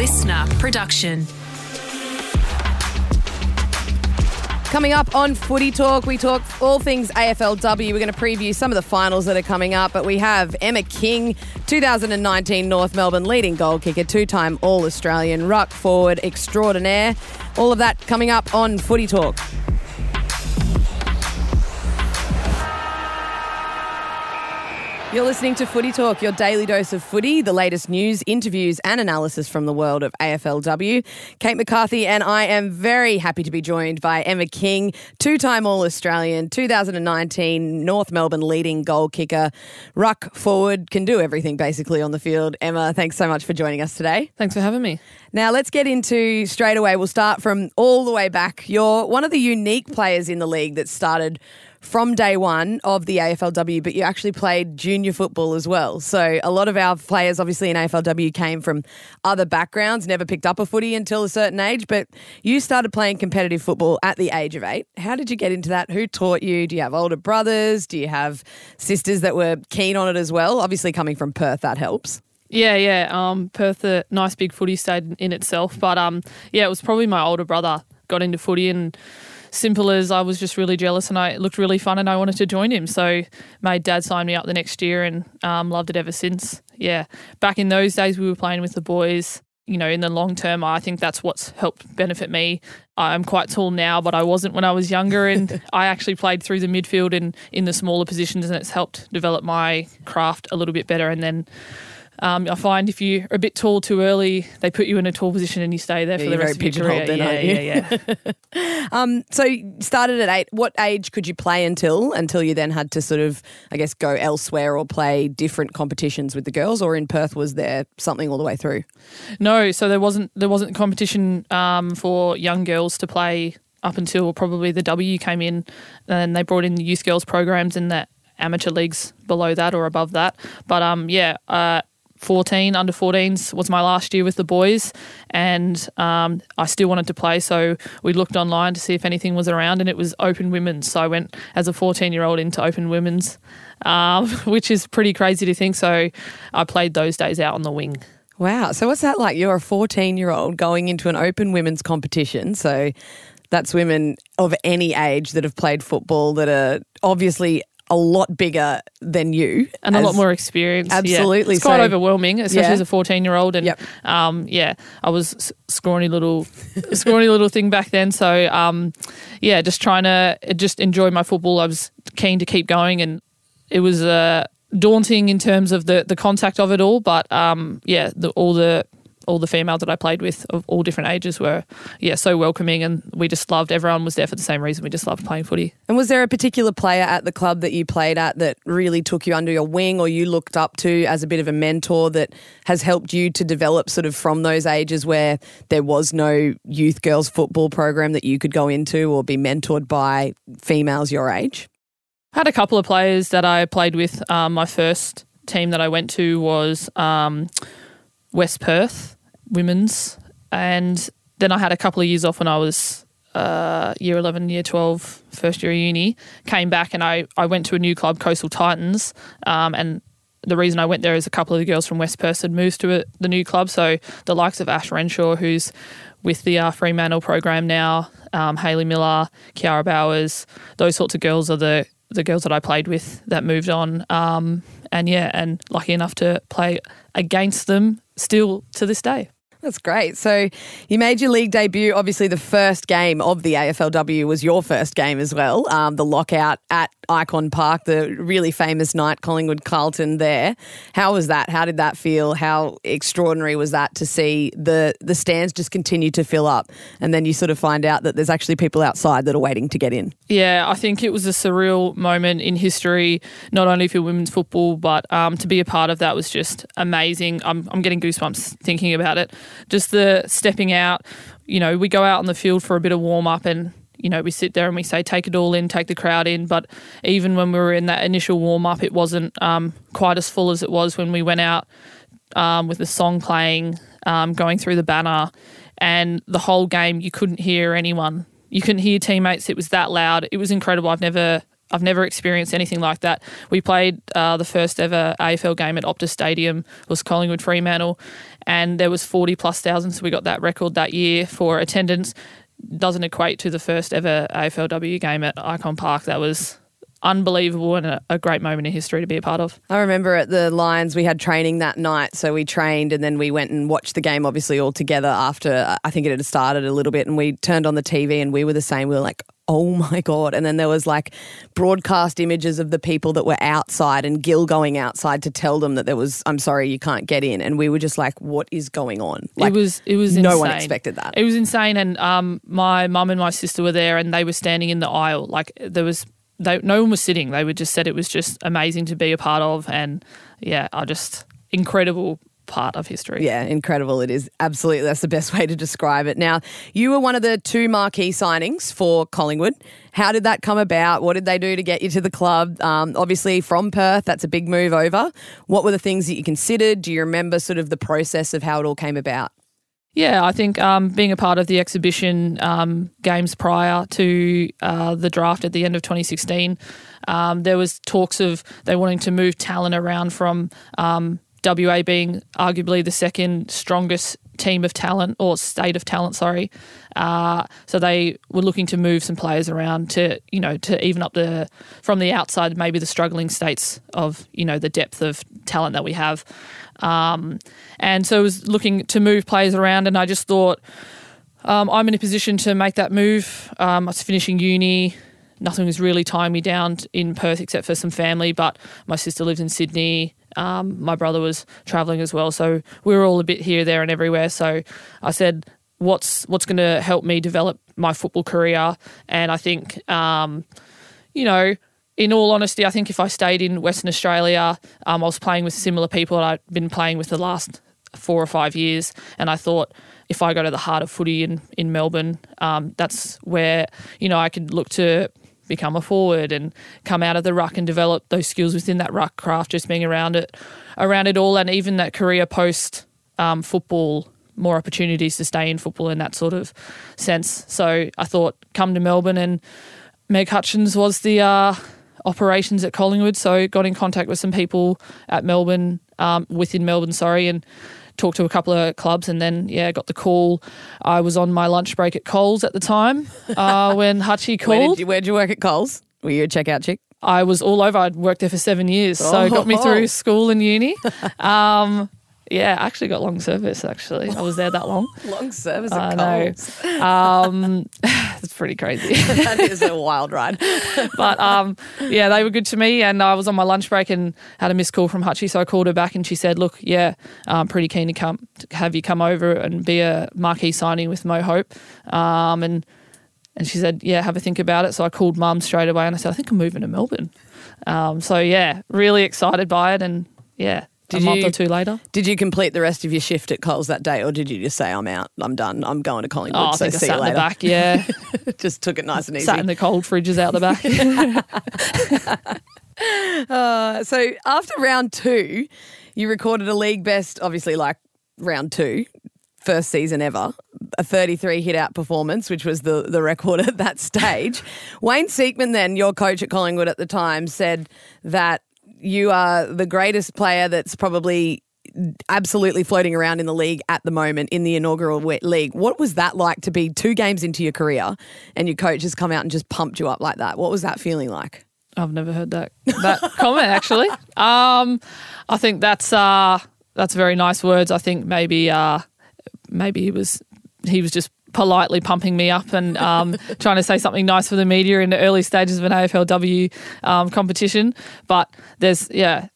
listener production. Coming up on Footy Talk, we talk all things AFLW. We're going to preview some of the finals that are coming up, but we have Emma King, 2019 North Melbourne leading goal kicker, two time All Australian ruck forward extraordinaire. All of that coming up on Footy Talk. You're listening to Footy Talk, your daily dose of footy, the latest news, interviews, and analysis from the world of AFLW. Kate McCarthy and I am very happy to be joined by Emma King, two time All Australian, 2019 North Melbourne leading goal kicker, ruck forward, can do everything basically on the field. Emma, thanks so much for joining us today. Thanks for having me. Now, let's get into straight away. We'll start from all the way back. You're one of the unique players in the league that started from day one of the AFLW, but you actually played junior football as well. So a lot of our players, obviously in AFLW, came from other backgrounds, never picked up a footy until a certain age, but you started playing competitive football at the age of eight. How did you get into that? Who taught you? Do you have older brothers? Do you have sisters that were keen on it as well? Obviously, coming from Perth, that helps. Yeah, yeah. Um, Perth, a nice big footy state in itself, but um, yeah, it was probably my older brother got into footy and simple as I was just really jealous and I looked really fun and I wanted to join him. So made dad sign me up the next year and um, loved it ever since. Yeah, back in those days we were playing with the boys. You know, in the long term, I think that's what's helped benefit me. I'm quite tall now, but I wasn't when I was younger, and I actually played through the midfield and in the smaller positions, and it's helped develop my craft a little bit better. And then um, I find if you're a bit tall too early, they put you in a tall position and you stay there Yeah, for the you're rest of your career. then, yeah, aren't you? yeah, yeah. Um, so you started at eight. What age could you play until until you then had to sort of, I guess, go elsewhere or play different competitions with the girls? Or in Perth, was there something all the way through? No, so there wasn't there wasn't competition um, for young girls to play up until probably the W came in, and they brought in the youth girls programs and the amateur leagues below that or above that. But um, yeah. Uh, 14 under 14s was my last year with the boys and um, i still wanted to play so we looked online to see if anything was around and it was open women's so i went as a 14 year old into open women's um, which is pretty crazy to think so i played those days out on the wing Wow. So what's that like? You're a 14 year old going into an open women's competition. So that's women of any age that have played football that are obviously a lot bigger than you and a lot more experience. Yeah. Absolutely. it's quite So- overwhelming, especially Yeah. as a fourteen-year-old. And Yep. um, yeah, I was scrawny little, scrawny little thing back then. So um, yeah, just trying to just enjoy my football. I was keen to keep going, and it was uh, daunting in terms of the the contact of it all. But um, yeah, the, all the all the females that I played with of all different ages were yeah so welcoming, and we just loved. Everyone was there for the same reason. We just loved playing footy. And was there a particular player at the club that you played at that really took you under your wing or you looked up to as a bit of a mentor that has helped you to develop sort of from those ages where there was no youth girls football program that you could go into or be mentored by females your age? I had a couple of players that I played with. Um, my first team that I went to was um, West Perth women's, and then I had a couple of years off when I was uh, year 11, year 12, first year of uni. Came back and I, I went to a new club, Coastal Titans, um, and the reason I went there is a couple of the girls from West Perth had moved to it, the new club. So the likes of Ash Renshaw, who's with the uh, Fremantle program now, um, Hayley Miller, Kiara Bowers, those sorts of girls are the the girls that I played with that moved on. Um, and yeah, and lucky enough to play against them still to this day. That's great. So you made your league debut. Obviously, the first game of the AFLW was your first game as well. Um, the lockout at Ikon Park, the really famous night, Collingwood Carlton. There, how was that? How did that feel? How extraordinary was that to see the the stands just continue to fill up, and then you sort of find out that there's actually people outside that are waiting to get in. Yeah, I think it was a surreal moment in history, not only for women's football, but um, to be a part of that was just amazing. I'm, I'm getting goosebumps thinking about it. Just the stepping out, you know, we go out on the field for a bit of warm up and, you know, we sit there and we say, take it all in, take the crowd in. But even when we were in that initial warm up, it wasn't um, quite as full as it was when we went out um, with the song playing, um, going through the banner, and the whole game you couldn't hear anyone. You couldn't hear teammates. It was that loud. It was incredible. I've never I've never experienced anything like that. We played uh, the first ever AFL game at Optus Stadium, it was Collingwood Fremantle, and there was 40 plus thousand, so we got that record that year for attendance. Doesn't equate to the first ever AFLW game at Ikon Park. That was unbelievable and a, a, great moment in history to be a part of. I remember at the Lions we had training that night, so we trained and then we went and watched the game obviously all together after I think it had started a little bit and we turned on the TV and we were the same. We were like, oh my god! And then there was like broadcast images of the people that were outside and Gil going outside to tell them that there was, I'm sorry, you can't get in, and we were just like, what is going on? Like, it was it was no insane. one expected that. It was insane, and um, my mum and my sister were there, and they were standing in the aisle. Like there was they, no one was sitting. They were just said it was just amazing to be a part of, and yeah, I just incredible part of history. Yeah, incredible. It is absolutely that's the best way to describe it. Now, you were one of the two marquee signings for Collingwood. How did that come about? What did they do to get you to the club? Um, obviously, from Perth, that's a big move over. What were the things that you considered? Do you remember sort of the process of how it all came about? Yeah, I think um, being a part of the exhibition um, games prior to uh, the draft at the end of 2016, um, there was talks of they wanting to move talent around from um, WA being arguably the second strongest team of talent or state of talent, sorry. Uh, so they were looking to move some players around to, you know, to even up the from the outside, maybe the struggling states of, you know, the depth of talent that we have. Um, and so I was looking to move players around, and I just thought um, I'm in a position to make that move. Um, I was finishing uni. Nothing was really tying me down in Perth except for some family, but my sister lives in Sydney. Um, my brother was traveling as well, so we were all a bit here, there, and everywhere. So I said, "What's what's going to help me develop my football career?" And I think, um, you know, in all honesty, I think if I stayed in Western Australia, um, I was playing with similar people that I'd been playing with the last four or five years, and I thought if I go to the heart of footy in in Melbourne, um, that's where you know I could look to become a forward and come out of the ruck and develop those skills within that ruck craft, just being around it, around it all, and even that career post um, football, more opportunities to stay in football in that sort of sense. So I thought, come to Melbourne, and Meg Hutchins was the uh, operations at Collingwood, so got in contact with some people at Melbourne, um, within Melbourne, sorry, and talked to a couple of clubs and then yeah got the call. I was on my lunch break at coles at the time uh, when hutchie called Where did, you, where'd you work at coles? Were you a checkout chick? I was all over. I'd worked there for seven years so got me through school and uni. Um, yeah, I actually got long service. Actually, I was there that long. long service I know. Um, it's pretty crazy. that is a wild ride. but um, yeah, they were good to me. And I was on my lunch break and had a missed call from Hutchie, so I called her back and she said, "Look, yeah, I'm pretty keen to come to have you come over and be a marquee signing with Mo Hope." Um, and and she said, "Yeah, have a think about it." So I called Mum straight away and I said, "I think I'm moving to Melbourne." Um, so yeah, really excited by it, and yeah. Did a month you- or two later. Did you complete the rest of your shift at Coles that day, or did you just say, "I'm out, I'm done, I'm going to Collingwood"? Oh, I so think I see sat you in later. the back. Yeah, just took it nice and easy. sat in the cold fridges out the back. Uh, so after round two, you recorded a league best, obviously like round two, first season ever, a 33 hit out performance, which was the, the record at that stage. Wayne Siekman, then, your coach at Collingwood at the time, said that you are the greatest player that's probably absolutely floating around in the league at the moment in the inaugural league. What was that like to be two games into your career and your coach has come out and just pumped you up like that? What was that feeling like? I've never heard that that comment actually. Um, I think that's uh, that's very nice words. I think maybe uh, maybe he was he was just politely pumping me up and um, trying to say something nice for the media in the early stages of an AFLW um, competition. But there's yeah,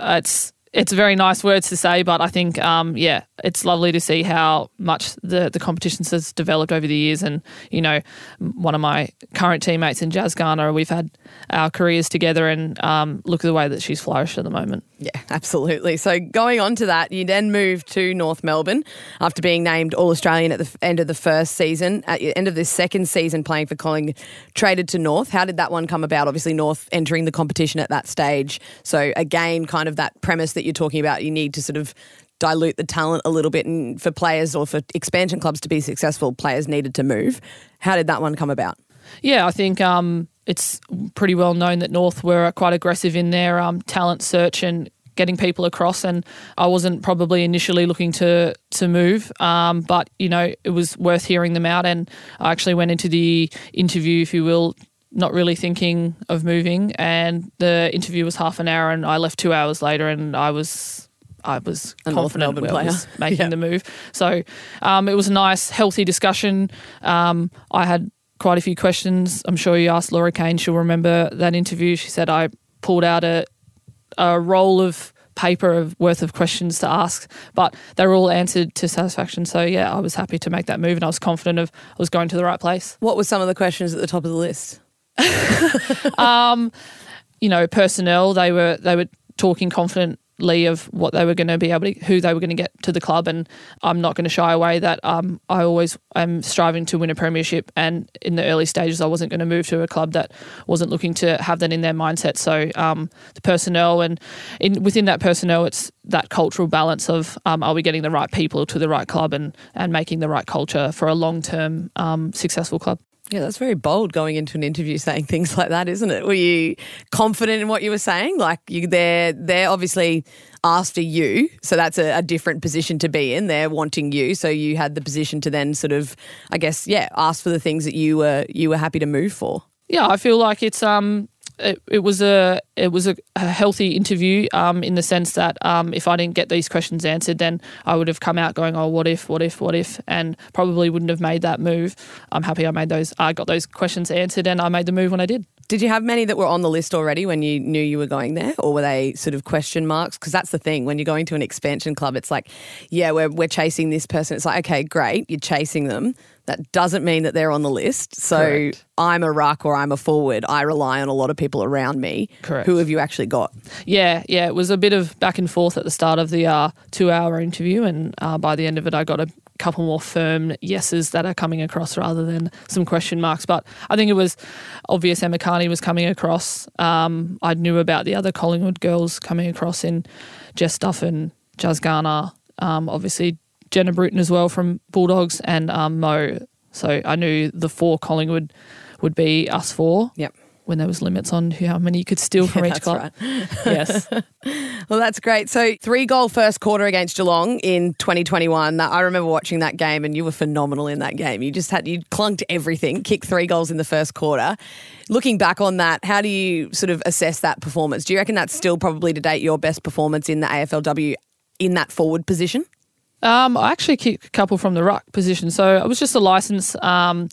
it's it's very nice words to say, but I think um, yeah, it's lovely to see how much the the competition has developed over the years. And you know, one of my current teammates in Jazz Garner, we've had our careers together, and um, look at the way that she's flourished at the moment. Yeah, absolutely. So going on to that, you then moved to North Melbourne after being named All Australian at the end of the first season. At the end of the second season, playing for Collingwood, traded to North. How did that one come about? Obviously, North entering the competition at that stage. So again, kind of that premise that you're talking about, you need to sort of dilute the talent a little bit, and for players or for expansion clubs to be successful, players needed to move. How did that one come about? Yeah, I think um, it's pretty well known that North were quite aggressive in their um, talent search and getting people across. And I wasn't probably initially looking to to move, um, but you know it was worth hearing them out. And I actually went into the interview, if you will, not really thinking of moving. And the interview was half an hour, and I left two hours later, and I was I was A North confident Melbourne player. was making Yeah. the move. So um, it was a nice, healthy discussion. Um, I had quite a few questions. I'm sure you asked Laura Kane. She'll remember that interview. She said I pulled out a a roll of paper of worth of questions to ask, but they were all answered to satisfaction. So yeah, I was happy to make that move, and I was confident of I was going to the right place. What were some of the questions at the top of the list? you know, personnel. They were they were talking confidently of what they were going to be able to, who they were going to get to the club, and I'm not going to shy away that um, I always am striving to win a premiership. And in the early stages, I wasn't going to move to a club that wasn't looking to have that in their mindset. So um, the personnel and in within that personnel, it's that cultural balance of um, are we getting the right people to the right club and and making the right culture for a long term um, successful club. Yeah, that's very bold going into an interview saying things like that, isn't it? Were you confident in what you were saying? Like you, they're they're obviously after you, so that's a, a different position to be in. They're wanting you, so you had the position to then sort of, I guess, yeah, ask for the things that you were you were happy to move for. Yeah, I feel like it's um it, it was a it was a, a healthy interview um in the sense that um if I didn't get these questions answered then I would have come out going oh what if what if what if and probably wouldn't have made that move. I'm happy I made those I got those questions answered and I made the move when I did. Did you have many that were on the list already when you knew you were going there, or were they sort of question marks? Because that's the thing when you're going to an expansion club, it's like, yeah, we're we're chasing this person. It's like, okay, great, you're chasing them. That doesn't mean that they're on the list. So Correct. I'm a ruck or I'm a forward. I rely on a lot of people around me. Correct. Who have you actually got? Yeah, yeah, it was a bit of back and forth at the start of the uh, two hour interview, and uh, by the end of it, I got a couple more firm yeses that are coming across rather than some question marks. But I think it was obvious Emma Kearney was coming across. Um, I knew about the other Collingwood girls coming across in Jess Duffin, Jazz Garner, um, obviously Jenna Bruton as well from Bulldogs, and um, Mo. So I knew the four Collingwood would be us four. Yep. When there was limits on how many you could steal from each club. right. Yes. Well, that's great. So, three goal first quarter against Geelong in 2021. I remember watching that game, and you were phenomenal in that game. You just had you clunked everything, kicked three goals in the first quarter. Looking back on that, how do you sort of assess that performance? Do you reckon that's still probably to date your best performance in the AFLW in that forward position? Um, I actually kicked a couple from the ruck position, so it was just a license um,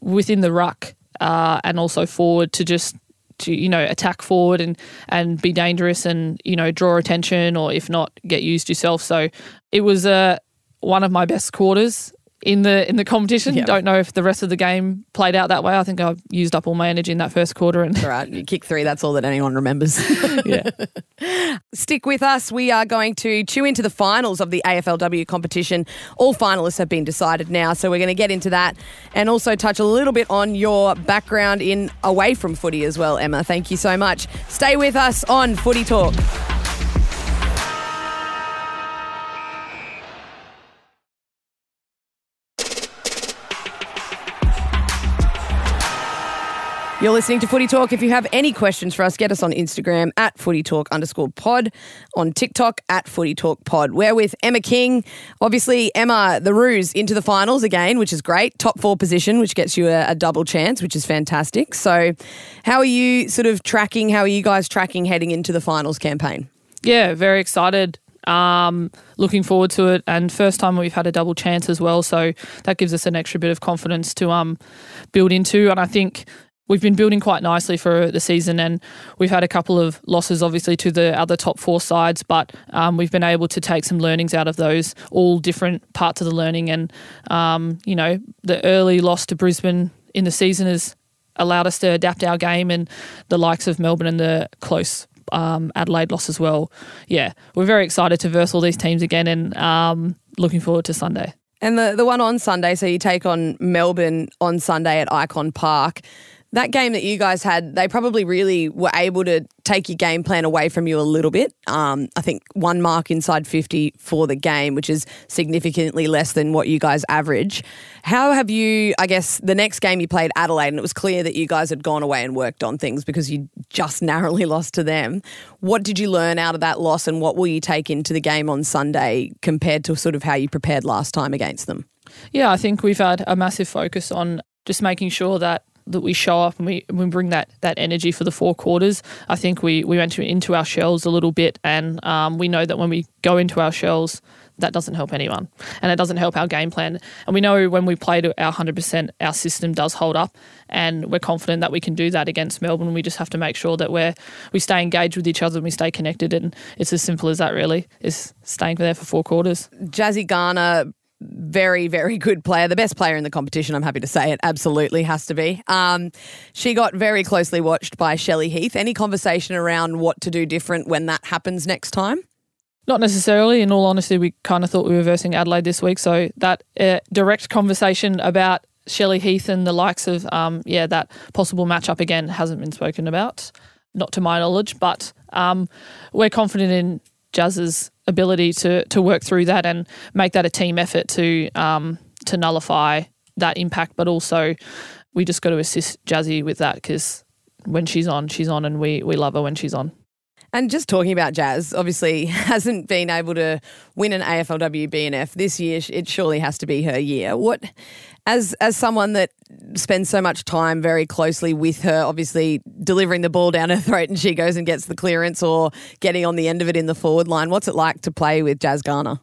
within the ruck uh, and also forward to just to you know attack forward and and be dangerous and you know draw attention or if not get used yourself. So it was uh, one of my best quarters in the in the competition. Yeah. Don't know if the rest of the game played out that way. I think I used up all my energy in that first quarter and All right, you kick three. That's all that anyone remembers. yeah. Stick with us. We are going to chew into the finals of the AFLW competition. All finalists have been decided now, so we're going to get into that and also touch a little bit on your background in away from footy as well, Emma. Thank you so much. Stay with us on Footy Talk. You're listening to Footy Talk. If you have any questions for us, get us on Instagram at Footy Talk underscore pod, on TikTok at Footy Talk pod. We're with Emma King. Obviously, Emma, the Roos into the finals again, which is great. Top four position, which gets you a, a double chance, which is fantastic. So, how are you sort of tracking? How are you guys tracking heading into the finals campaign? Yeah, very excited. Um, looking forward to it, and first time we've had a double chance as well, so that gives us an extra bit of confidence to um build into. And I think we've been building quite nicely for the season, and we've had a couple of losses, obviously, to the other top four sides, but um, we've been able to take some learnings out of those, all different parts of the learning. And um, you know, the early loss to Brisbane in the season has allowed us to adapt our game, and the likes of Melbourne and the close um, Adelaide loss as well. Yeah, we're very excited to verse all these teams again, and um, looking forward to Sunday. And the, the one on Sunday, so you take on Melbourne on Sunday at Ikon Park. That game that you guys had, they probably really were able to take your game plan away from you a little bit. Um, I think one mark inside 50 for the game, which is significantly less than what you guys average. How have you, I guess, the next game you played Adelaide, and it was clear that you guys had gone away and worked on things because you just narrowly lost to them. What did you learn out of that loss, and what will you take into the game on Sunday compared to sort of how you prepared last time against them? Yeah, I think we've had a massive focus on just making sure that that we show up and we, we bring that that energy for the four quarters. I think we, we went into our shells a little bit, and um, we know that when we go into our shells, that doesn't help anyone, and it doesn't help our game plan. And we know when we play to our hundred percent, our system does hold up, and we're confident that we can do that against Melbourne. We just have to make sure that we're we stay engaged with each other and we stay connected, and it's as simple as that. Really, is staying there for four quarters. Jazzy Garner very, very good player, the best player in the competition. I'm happy to say it absolutely has to be. Um, she got very closely watched by Shelley Heath. Any conversation around what to do different when that happens next time? Not necessarily. In all honesty, we kind of thought we were versing Adelaide this week, so that uh, direct conversation about Shelley Heath and the likes of um, yeah that possible matchup again hasn't been spoken about, not to my knowledge. But um, we're confident in Jazz's ability to to work through that and make that a team effort to um, to nullify that impact. But also, we just got to assist Jazzy with that because when she's on, she's on, and we we love her when she's on. And just talking about Jazz, obviously hasn't been able to win an AFLW BNF this year. It surely has to be her year. What, as as someone that spends so much time very closely with her, obviously delivering the ball down her throat and she goes and gets the clearance, or getting on the end of it in the forward line. What's it like to play with Jazz Garner?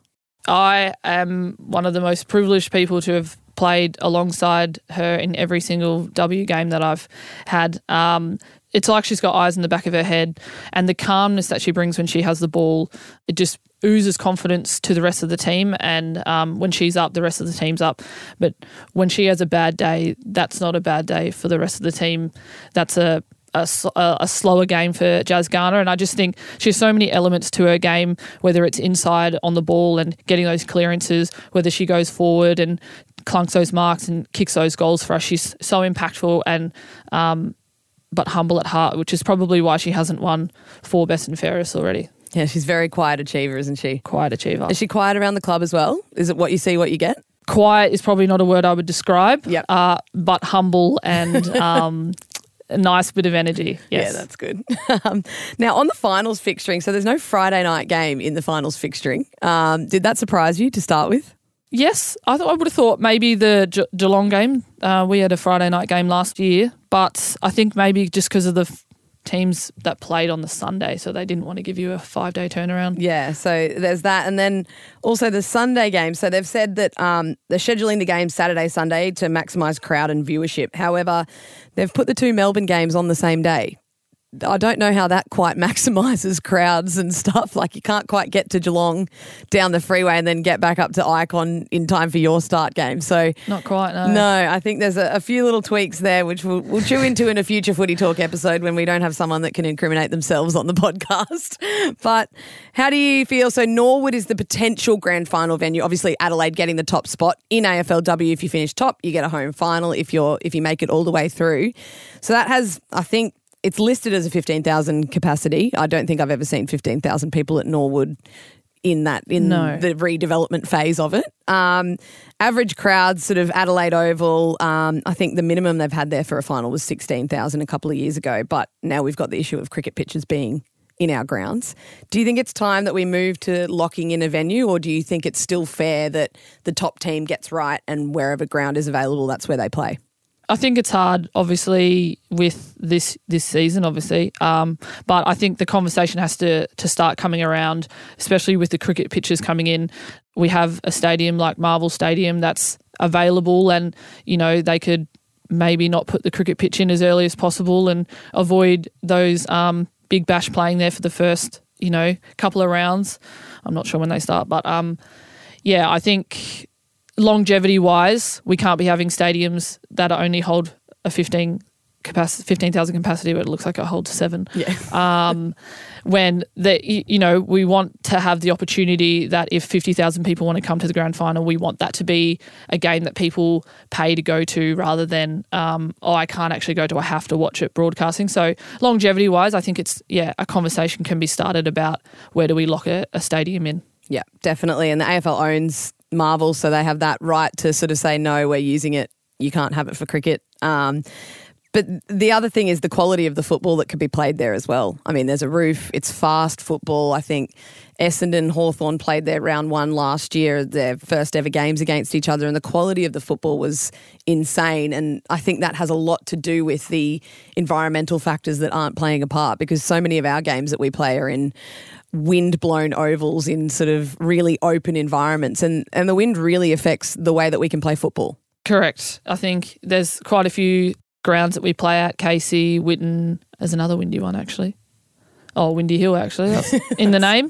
I am one of the most privileged people to have played alongside her in every single W game that I've had. Um, it's like she's got eyes in the back of her head, and the calmness that she brings when she has the ball, it just oozes confidence to the rest of the team. And um, when she's up, the rest of the team's up. But when she has a bad day, that's not a bad day for the rest of the team. That's a a, a, slower game for Jazz Garner. And I just think she has so many elements to her game, whether it's inside on the ball and getting those clearances, whether she goes forward and clunks those marks and kicks those goals for us. She's so impactful and um, but humble at heart, which is probably why she hasn't won four best and fairest already. Yeah, she's very quiet achiever, isn't she? Quiet achiever. Is she quiet around the club as well? Is it what you see, what you get? Quiet is probably not a word I would describe. Yep. Uh, but humble and um, a nice bit of energy. Yes. Yeah, that's good. um, now, on the finals fixturing, so there's no Friday night game in the finals fixturing. Um, did that surprise you to start with? Yes, I thought I would have thought maybe the Ge- Geelong game. Uh, we had a Friday night game last year, but I think maybe just because of the f- teams that played on the Sunday, so they didn't want to give you a five day turnaround. Yeah, so there's that, and then also the Sunday game. So they've said that um, they're scheduling the game Saturday, Sunday to maximise crowd and viewership. However, they've put the two Melbourne games on the same day. I don't know how that quite maximises crowds and stuff. Like you can't quite get to Geelong down the freeway and then get back up to Ikon in time for your start game. So not quite. No, no. I think there's a, a few little tweaks there which we'll, we'll chew into in a future Footy Talk episode when we don't have someone that can incriminate themselves on the podcast. But how do you feel? So Norwood is the potential grand final venue. Obviously Adelaide getting the top spot in AFLW. If you finish top, you get a home final. If you're if you make it all the way through, so that has I think it's listed as a 15,000 capacity. I don't think I've ever seen 15,000 people at Norwood in that in no. the redevelopment phase of it. Um, average crowd, sort of Adelaide Oval. Um, I think the minimum they've had there for a final was sixteen thousand a couple of years ago. But now we've got the issue of cricket pitches being in our grounds. Do you think it's time that we move to locking in a venue, or do you think it's still fair that the top team gets right and wherever ground is available, that's where they play? I think it's hard, obviously, with this this season, obviously. Um, but I think the conversation has to to start coming around, especially with the cricket pitches coming in. We have a stadium like Marvel Stadium that's available, and you know they could maybe not put the cricket pitch in as early as possible and avoid those um, big bash playing there for the first you know couple of rounds. I'm not sure when they start, but um, yeah, I think longevity wise, we can't be having stadiums that only hold a 15 capacity, fifteen thousand capacity, but it looks like it holds seven. Yeah. Um, when the you know we want to have the opportunity that if fifty thousand people want to come to the grand final, we want that to be a game that people pay to go to rather than um, oh I can't actually go to I have to watch it broadcasting. So longevity wise, I think it's yeah a conversation can be started about where do we lock a, a stadium in. Yeah, definitely. And the AFL owns Marvel, so they have that right to sort of say, no, we're using it. You can't have it for cricket. Um, but the other thing is the quality of the football that could be played there as well. I mean, there's a roof, it's fast football. I think Essendon Hawthorn played their round one last year, their first ever games against each other, and the quality of the football was insane. And I think that has a lot to do with the environmental factors that aren't playing a part because so many of our games that we play are in wind blown ovals in sort of really open environments and and the wind really affects the way that we can play football. Correct. I think there's quite a few grounds that we play at. Casey, Whitten, there's another windy one actually. Oh, Windy Hill actually, that's in the name.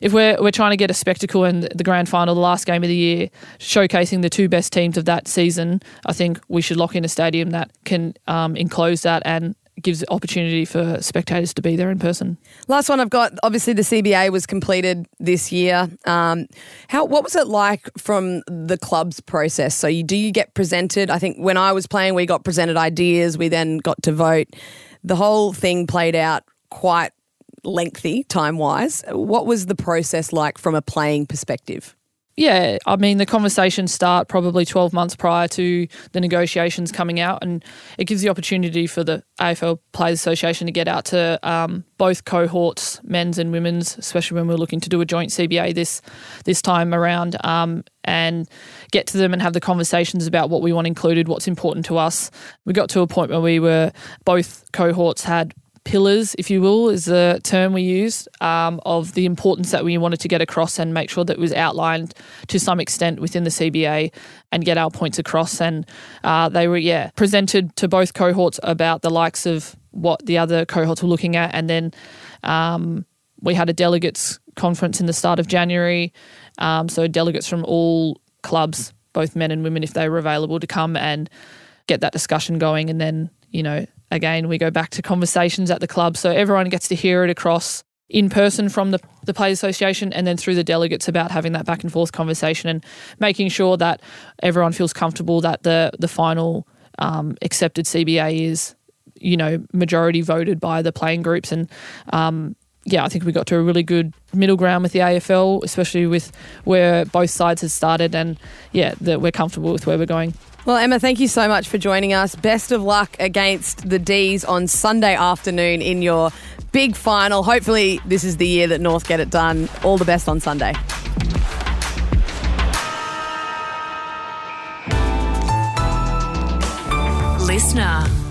If we're we're trying to get a spectacle in the grand final, the last game of the year, showcasing the two best teams of that season, I think we should lock in a stadium that can um, enclose that and gives opportunity for spectators to be there in person. Last one I've got. Obviously, the CBA was completed this year. Um, how what was it like from the club's process? So, you, do you get presented? I think when I was playing, we got presented ideas. We then got to vote. The whole thing played out quite lengthy time wise. What was the process like from a playing perspective? Yeah, I mean, the conversations start probably 12 months prior to the negotiations coming out, and it gives the opportunity for the AFL Players Association to get out to um, both cohorts, men's and women's, especially when we're looking to do a joint CBA this this time around, um, and get to them and have the conversations about what we want included, what's important to us. We got to a point where we were both cohorts had pillars, if you will, is the term we used, um, of the importance that we wanted to get across and make sure that it was outlined to some extent within the CBA and get our points across. And uh, they were, yeah, presented to both cohorts about the likes of what the other cohorts were looking at. And then um, we had a delegates conference in the start of January. Um, so delegates from all clubs, both men and women, if they were available, to come and get that discussion going. And then, you know, again, we go back to conversations at the club. So everyone gets to hear it across in person from the, the Players Association and then through the delegates about having that back and forth conversation and making sure that everyone feels comfortable that the, the final um, accepted CBA is, you know, majority voted by the playing groups. And um, yeah, I think we got to a really good middle ground with the AFL, especially with where both sides had started. And yeah, that we're comfortable with where we're going. Well, Emma, thank you so much for joining us. Best of luck against the D's on Sunday afternoon in your big final. Hopefully, this is the year that North get it done. All the best on Sunday. Listener.